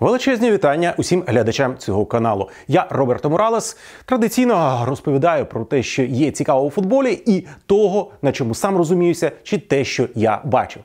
Величезні вітання усім глядачам цього каналу. Я Роберто Моралес. Традиційно розповідаю про те, що є цікаво у футболі, і того, на чому сам розуміюся, чи те, що я бачив.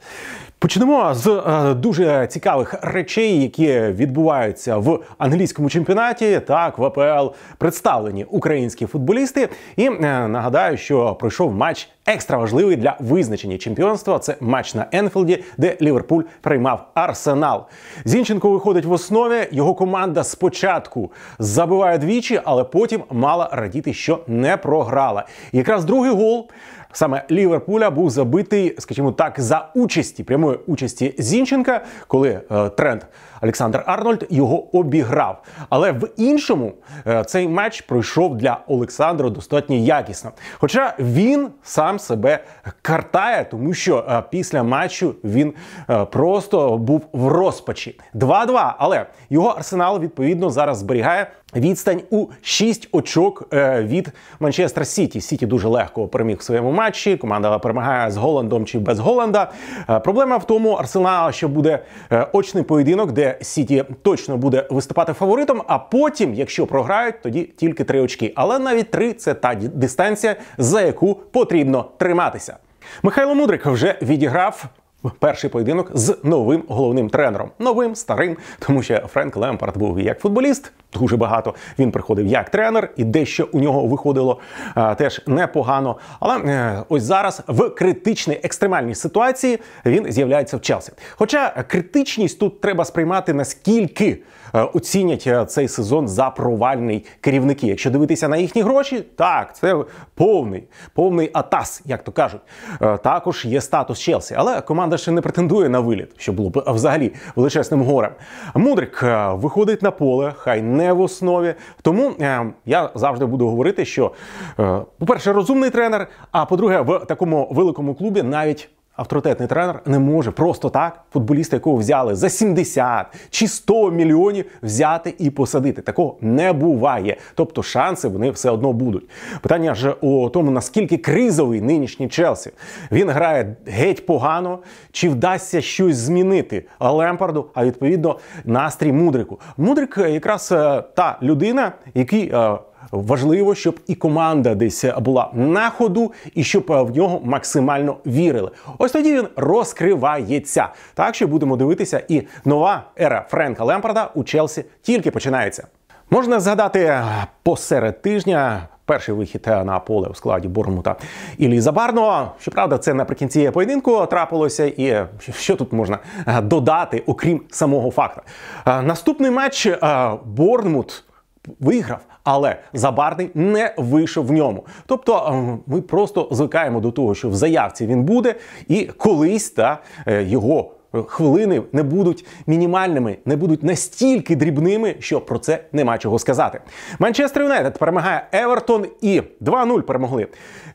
Почнемо з е, дуже цікавих речей, які відбуваються в англійському чемпіонаті. Так, в АПЛ представлені українські футболісти. І е, нагадаю, що пройшов матч екстра важливий для визначення чемпіонства. Це матч на Енфілді, де Ліверпуль приймав Арсенал. Зінченко виходить в основі. Його команда спочатку забиває двічі, але потім мала радіти, що не програла. І якраз другий гол. Саме Ліверпуля був забитий, скажімо так, за участі прямої участі Зінченка, коли е, тренд Олександр Арнольд його обіграв. Але в іншому е, цей матч пройшов для Олександра достатньо якісно. Хоча він сам себе картає, тому що е, після матчу він е, просто був в розпачі. 2-2, але його арсенал відповідно зараз зберігає. Відстань у 6 очок від Манчестер Сіті. Сіті дуже легко переміг в своєму матчі. Команда перемагає з Голландом чи без Голланда. Проблема в тому, Арсенал, що буде очний поєдинок, де Сіті точно буде виступати фаворитом. А потім, якщо програють, тоді тільки три очки. Але навіть три це та дистанція, за яку потрібно триматися. Михайло Мудрик вже відіграв перший поєдинок з новим головним тренером. Новим старим, тому що Френк Лемпард був як футболіст, дуже багато. Він приходив як тренер, і дещо у нього виходило а, теж непогано. Але е, ось зараз в критичній екстремальній ситуації він з'являється в Челсі. Хоча критичність тут треба сприймати наскільки е, оцінять е, цей сезон за провальний керівники. Якщо дивитися на їхні гроші, так це повний повний атас, як то кажуть. Е, також є статус Челсі, але команда ще не претендує на виліт, що було б взагалі величезним горем. Мудрик е, виходить на поле, хай не не в основі. Тому е, я завжди буду говорити, що, е, по-перше, розумний тренер, а по-друге, в такому великому клубі навіть. Авторитетний тренер не може просто так футболіста, якого взяли за 70 чи 100 мільйонів, взяти і посадити. Такого не буває. Тобто шанси вони все одно будуть. Питання ж у тому, наскільки кризовий нинішній Челсі він грає геть погано, чи вдасться щось змінити Лемпарду, а відповідно настрій Мудрику. Мудрик якраз е, та людина, який е, Важливо, щоб і команда десь була на ходу, і щоб е, в нього максимально вірили. Ось тоді він розкривається. Так що будемо дивитися, і нова ера Френка Лемпарда у Челсі тільки починається. Можна згадати е, посеред тижня. Перший вихід е, на поле у складі Бормута Іллі Забарного. Щоправда, це наприкінці поєдинку трапилося, і що тут можна додати, окрім самого факту. Наступний матч Борнмут виграв, але Забарний не вийшов в ньому. Тобто е, ми просто звикаємо до того, що в заявці він буде, і колись та е, його. Хвилини не будуть мінімальними, не будуть настільки дрібними, що про це нема чого сказати. Манчестер Юнайтед перемагає Евертон і 2-0 перемогли.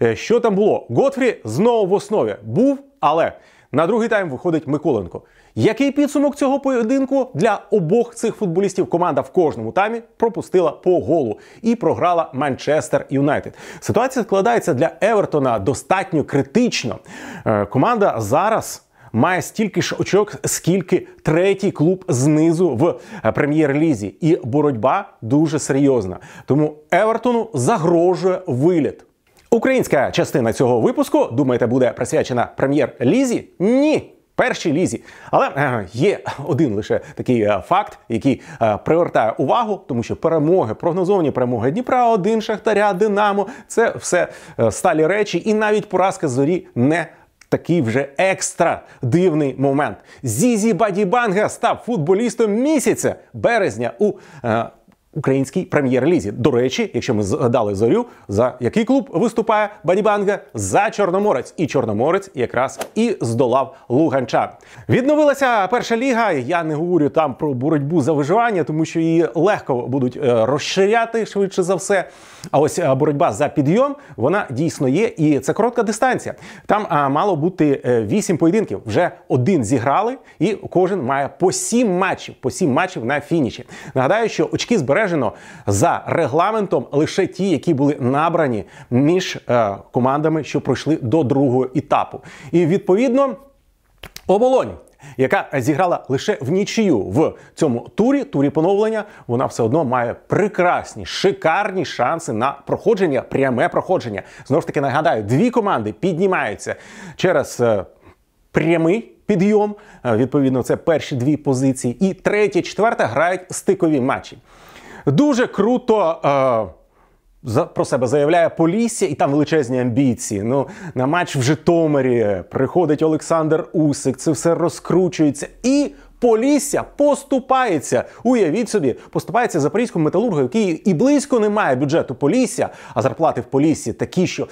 Е, що там було? Готфрі знову в основі був, але на другий тайм виходить Миколенко. Який підсумок цього поєдинку для обох цих футболістів? Команда в кожному таймі пропустила по голу і програла Манчестер Юнайтед. Ситуація складається для Евертона достатньо критично. Е, команда зараз. Має стільки ж очок, скільки третій клуб знизу в прем'єр-лізі, і боротьба дуже серйозна. Тому Евертону загрожує виліт. Українська частина цього випуску думаєте буде присвячена прем'єр-лізі? Ні першій лізі. Але е, є один лише такий е, факт, який е, привертає увагу, тому що перемоги, прогнозовані перемоги Дніпра, 1 Шахтаря, Динамо це все сталі речі, і навіть поразка зорі не. Такий вже екстра дивний момент. Зізі Бадібанга став футболістом місяця березня у українській прем'єр-лізі. До речі, якщо ми згадали зорю, за який клуб виступає Бадібанга? За Чорноморець. І Чорноморець якраз і здолав Луганчан. Відновилася перша ліга. Я не говорю там про боротьбу за виживання, тому що її легко будуть е, розширяти швидше за все. А ось е, боротьба за підйом вона дійсно є, і це коротка дистанція. Там а, мало бути е, вісім поєдинків. Вже один зіграли, і кожен має по сім матчів, по сім матчів на фініші. Нагадаю, що очки збережено за регламентом лише ті, які були набрані між е, командами, що пройшли до другого етапу. І відповідно оболонь яка зіграла лише в нічию в цьому турі, турі поновлення, вона все одно має прекрасні, шикарні шанси на проходження, пряме проходження. Знову ж таки нагадаю, дві команди піднімаються через е, прямий. Підйом, е, відповідно, це перші дві позиції, і третя, четверта грають стикові матчі. Дуже круто е, про себе заявляє Полісся, і там величезні амбіції. Ну, На матч в Житомирі приходить Олександр Усик, це все розкручується. І Полісся поступається. Уявіть собі, поступається запорізькому металургу, який і близько не має бюджету Полісся, а зарплати в Поліссі такі, що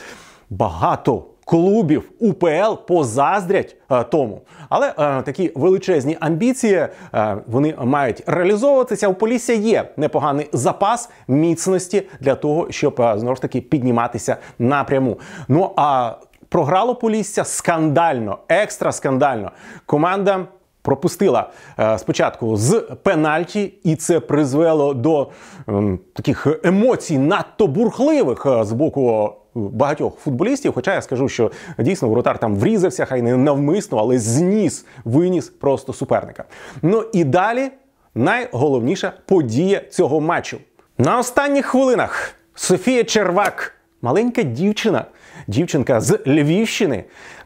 багато клубів УПЛ позаздрять е, тому. Але е, такі величезні амбіції е, вони мають реалізовуватися. У Полісся є непоганий запас міцності для того, щоб е, знову ж таки підніматися напряму. Ну а програло Полісся скандально, екстра скандально. Команда. Пропустила е, спочатку з пенальті, і це призвело до е, таких емоцій надто бурхливих е, з боку багатьох футболістів. Хоча я скажу, що дійсно воротар там врізався, хай не навмисно, але зніс, виніс просто суперника. Ну і далі найголовніша подія цього матчу. На останніх хвилинах Софія Червак, маленька дівчина, дівчинка з Львівщини,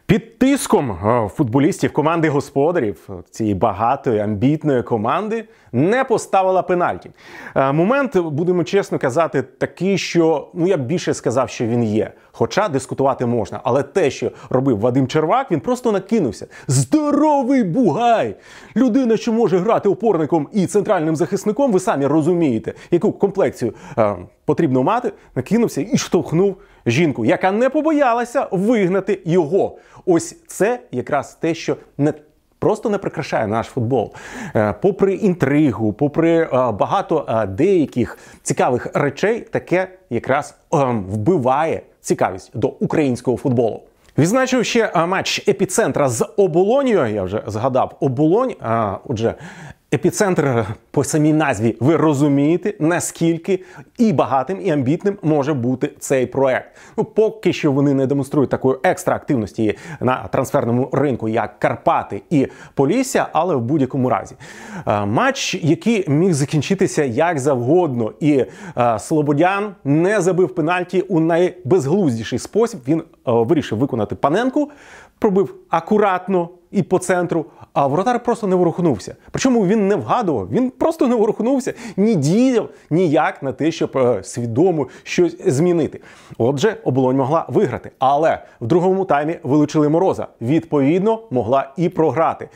під тиском е, футболістів команди господарів цієї багатої амбітної команди не поставила пенальті. Е, момент, будемо чесно казати, такий, що ну я б більше сказав, що він є. Хоча дискутувати можна. Але те, що робив Вадим Червак, він просто накинувся. Здоровий бугай! Людина, що може грати опорником і центральним захисником, ви самі розумієте, яку комплекцію е, потрібно мати, накинувся і штовхнув жінку, яка не побоялася вигнати його. Ось це якраз те, що не Просто не прикрашає наш футбол. Е, попри інтригу, попри е, багато е, деяких цікавих речей, таке якраз ем, вбиває цікавість до українського футболу. Відзначив ще матч епіцентра з оболонією. Я вже згадав оболонь. Отже, Епіцентр по самій назві, ви розумієте, наскільки і багатим, і амбітним може бути цей проект. Ну поки що вони не демонструють такої екстра активності на трансферному ринку, як Карпати і Полісся, але в будь-якому разі е, матч, який міг закінчитися як завгодно, і е, Слободян не забив пенальті у найбезглуздіший спосіб. Він е, вирішив виконати паненку, пробив акуратно і по центру, а воротар просто не ворухнувся. Причому він не вгадував, він просто не ворухнувся, ні діяв ніяк на те, щоб е, свідомо щось змінити. Отже, оболонь могла виграти. Але в другому таймі вилучили мороза. Відповідно, могла і програти.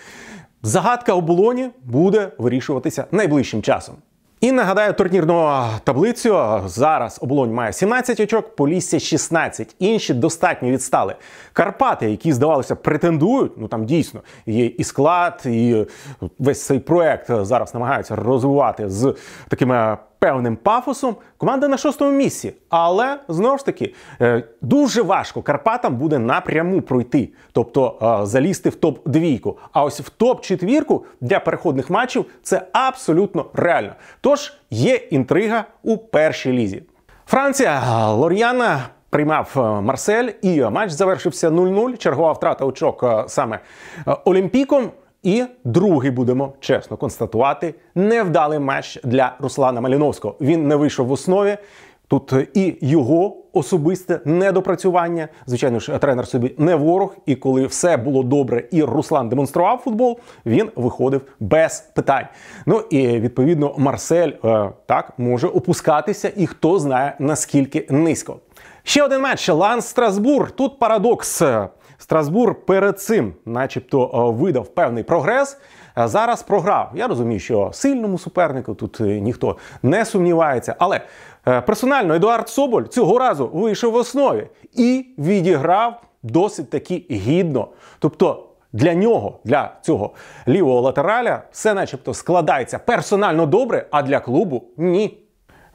Загадка оболоні буде вирішуватися найближчим часом. І нагадаю турнірну таблицю. Зараз оболонь має 17 очок, Полісся 16. Інші достатньо відстали. Карпати, які здавалося, претендують. Ну там дійсно є і склад, і весь цей проект зараз намагаються розвивати з такими певним пафосом. Команда на шостому місці. Але знову ж таки е, дуже важко Карпатам буде напряму пройти, тобто е, залізти в топ двійку. А ось в топ четвірку для переходних матчів це абсолютно реально. Тож є інтрига у першій лізі. Франція Лор'яна. Приймав е, Марсель, і матч завершився 0-0. Чергова втрата очок саме Олімпіком. І другий будемо чесно констатувати невдалий матч для Руслана Маліновського. Він не вийшов в основі. Тут і його особисте недопрацювання. Звичайно ж, тренер собі не ворог. І коли все було добре, і Руслан демонстрував футбол, він виходив без питань. Ну і відповідно Марсель е, так може опускатися, і хто знає наскільки низько. Ще один матч Лан Страсбур. Тут парадокс. Страсбур перед цим, начебто, е, видав певний прогрес. Е, зараз програв. Я розумію, що сильному супернику тут е, ніхто не сумнівається. Але персонально Едуард Соболь цього разу вийшов в основі і відіграв досить таки гідно. Тобто. Для нього, для цього лівого латераля, все, начебто, складається персонально добре, а для клубу ні.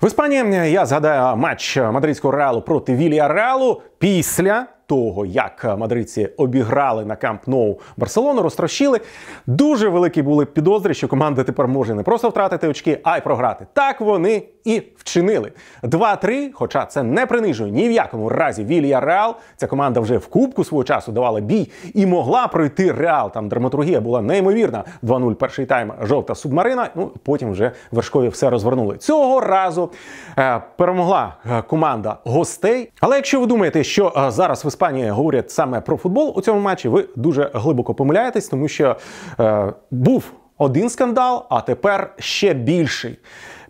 В Іспанії я згадаю матч мадридського реалу проти Вілія Реалу. Після того, як мадридці обіграли на Камп Ноу Барселону, розтрощили. Дуже великі були підозри, що команда тепер може не просто втратити очки, а й програти. Так вони і вчинили. 2-3, хоча це не принижує ні в якому разі Вілья Реал. Ця команда вже в кубку свого часу давала бій і могла пройти Реал. Там драматургія була неймовірна. 2-0 перший тайм, жовта субмарина. Ну потім вже вершкові все розвернули. Цього разу е, перемогла е, команда гостей. Але якщо ви думаєте, що е, зараз в Іспанії говорять саме про футбол у цьому матчі, ви дуже глибоко помиляєтесь, тому що е, був один скандал, а тепер ще більший.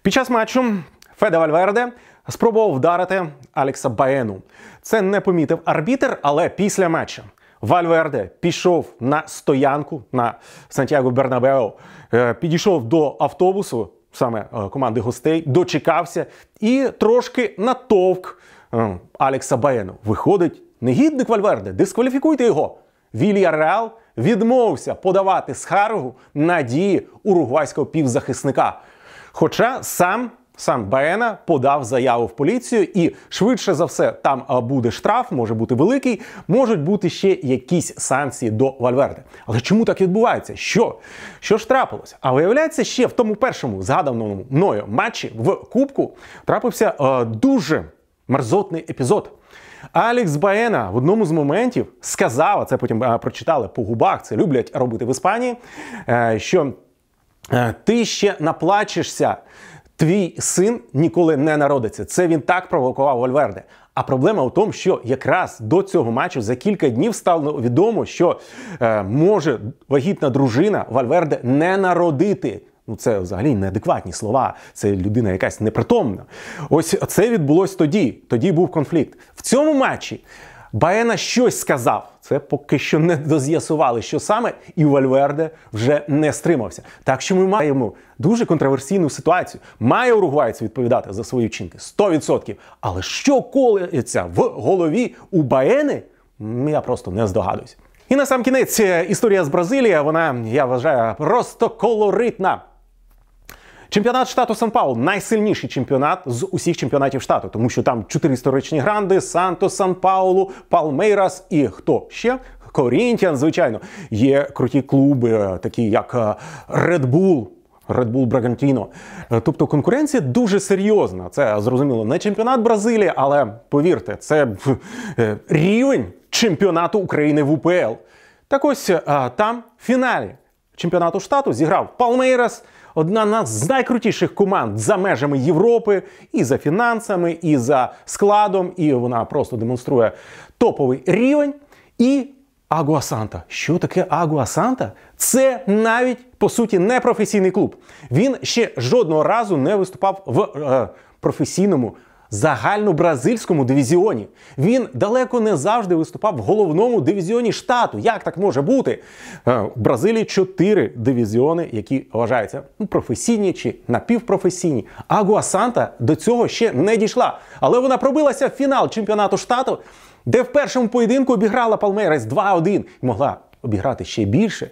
Під час матчу Феде Вальверде спробував вдарити Алекса Баену. Це не помітив арбітер, але після матчу Вальверде пішов на стоянку на Сантьяго Бернабео, е, підійшов до автобусу, саме е, команди гостей, дочекався і трошки натовк е, Алекса Баену. Виходить, негідник Вальверде, дискваліфікуйте його. Вілья Реал відмовився подавати скаргу на дії уругвайського півзахисника. Хоча сам сам Баена подав заяву в поліцію, і швидше за все там буде штраф, може бути великий, можуть бути ще якісь санкції до Вальверде. Але чому так відбувається? Що Що ж трапилося? А виявляється, ще в тому першому згаданому мною матчі в Кубку трапився е, дуже мерзотний епізод. Алекс Баена в одному з моментів сказав, а це потім прочитали по губах, це люблять робити в Іспанії. Е, що е, ти ще наплачешся, твій син ніколи не народиться. Це він так провокував Вольверде. А проблема в тому, що якраз до цього матчу за кілька днів стало відомо, що е, може вагітна дружина Вальверде не народити. Ну, це взагалі неадекватні слова. Це людина якась непритомна. Ось це відбулось тоді. Тоді був конфлікт. В цьому матчі Баена щось сказав. Це поки що не доз'ясували, що саме, і Вальверде вже не стримався. Так що ми маємо дуже контроверсійну ситуацію. Має уругвайці відповідати за свої вчинки 100%. Але що колиться в голові у Баени, я просто не здогадуюсь. І на сам кінець е, історія з Бразилії, вона я вважаю просто колоритна. Чемпіонат штату Сан Паулу найсильніший чемпіонат з усіх чемпіонатів штату, тому що там чотири історичні гранди: Санто, Сан Паулу, Палмейрас і хто ще? Корінтіан, звичайно, є круті клуби, е, такі як е, Red Bull, Red Bull Брагантіно. Е, тобто конкуренція дуже серйозна. Це зрозуміло не чемпіонат Бразилії, але повірте, це рівень чемпіонату України в УПЛ. Так ось там фіналі чемпіонату штату зіграв Палмейрас одна з найкрутіших команд за межами Європи, і за фінансами, і за складом, і вона просто демонструє топовий рівень. І Агуа Санта. Що таке Агуа Санта? Це навіть по суті не професійний клуб. Він ще жодного разу не виступав в е, професійному загальнобразильському дивізіоні. Він далеко не завжди виступав в головному дивізіоні штату. Як так може бути? Е, в Бразилії чотири дивізіони, які вважаються ну, професійні чи напівпрофесійні. Агуа Санта до цього ще не дійшла. Але вона пробилася в фінал чемпіонату штату, де в першому поєдинку обіграла Палмейрес 2-1 і могла обіграти ще більше.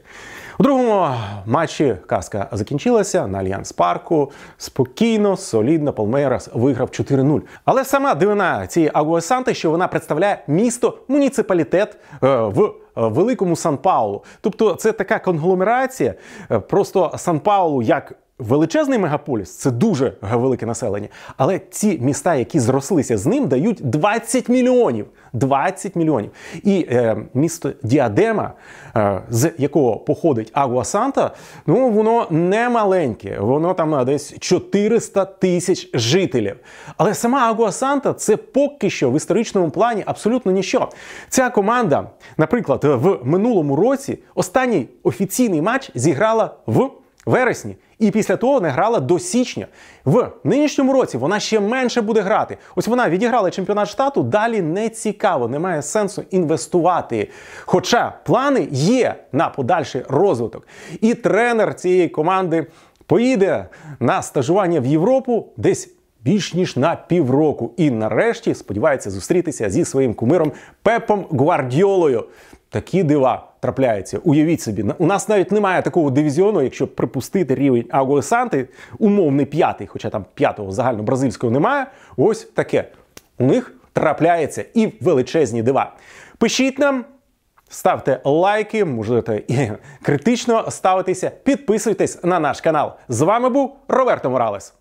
У другому матчі казка закінчилася на Альянс Парку. Спокійно, солідно, Палмейрас виграв 4-0. Але сама дивина цієї Агуасанти, що вона представляє місто, муніципалітет е, в е, великому Сан Паулу. Тобто це така конгломерація, е, просто Сан Паулу як Величезний мегаполіс це дуже велике населення. Але ці міста, які зрослися з ним, дають 20 мільйонів. 20 мільйонів. І е, місто Діадема, е, з якого походить Агуа Санта, ну воно не маленьке, воно там десь 400 тисяч жителів. Але сама Агуа Санта це поки що в історичному плані абсолютно ніщо. Ця команда, наприклад, в минулому році останній офіційний матч зіграла в вересні. І після того не грала до січня. В нинішньому році вона ще менше буде грати. Ось вона відіграла чемпіонат штату, далі не цікаво, немає сенсу інвестувати. Хоча плани є на подальший розвиток. І тренер цієї команди поїде на стажування в Європу десь. Більш ніж на півроку, і нарешті сподівається зустрітися зі своїм кумиром Пепом Гвардіолою. Такі дива трапляються. Уявіть собі, у нас навіть немає такого дивізіону, якщо припустити рівень Агуа умовний п'ятий, хоча там п'ятого загальнобразильського немає. Ось таке. У них трапляється і величезні дива. Пишіть нам. Ставте лайки, можете і критично ставитися, підписуйтесь на наш канал. З вами був Роберто Моралес.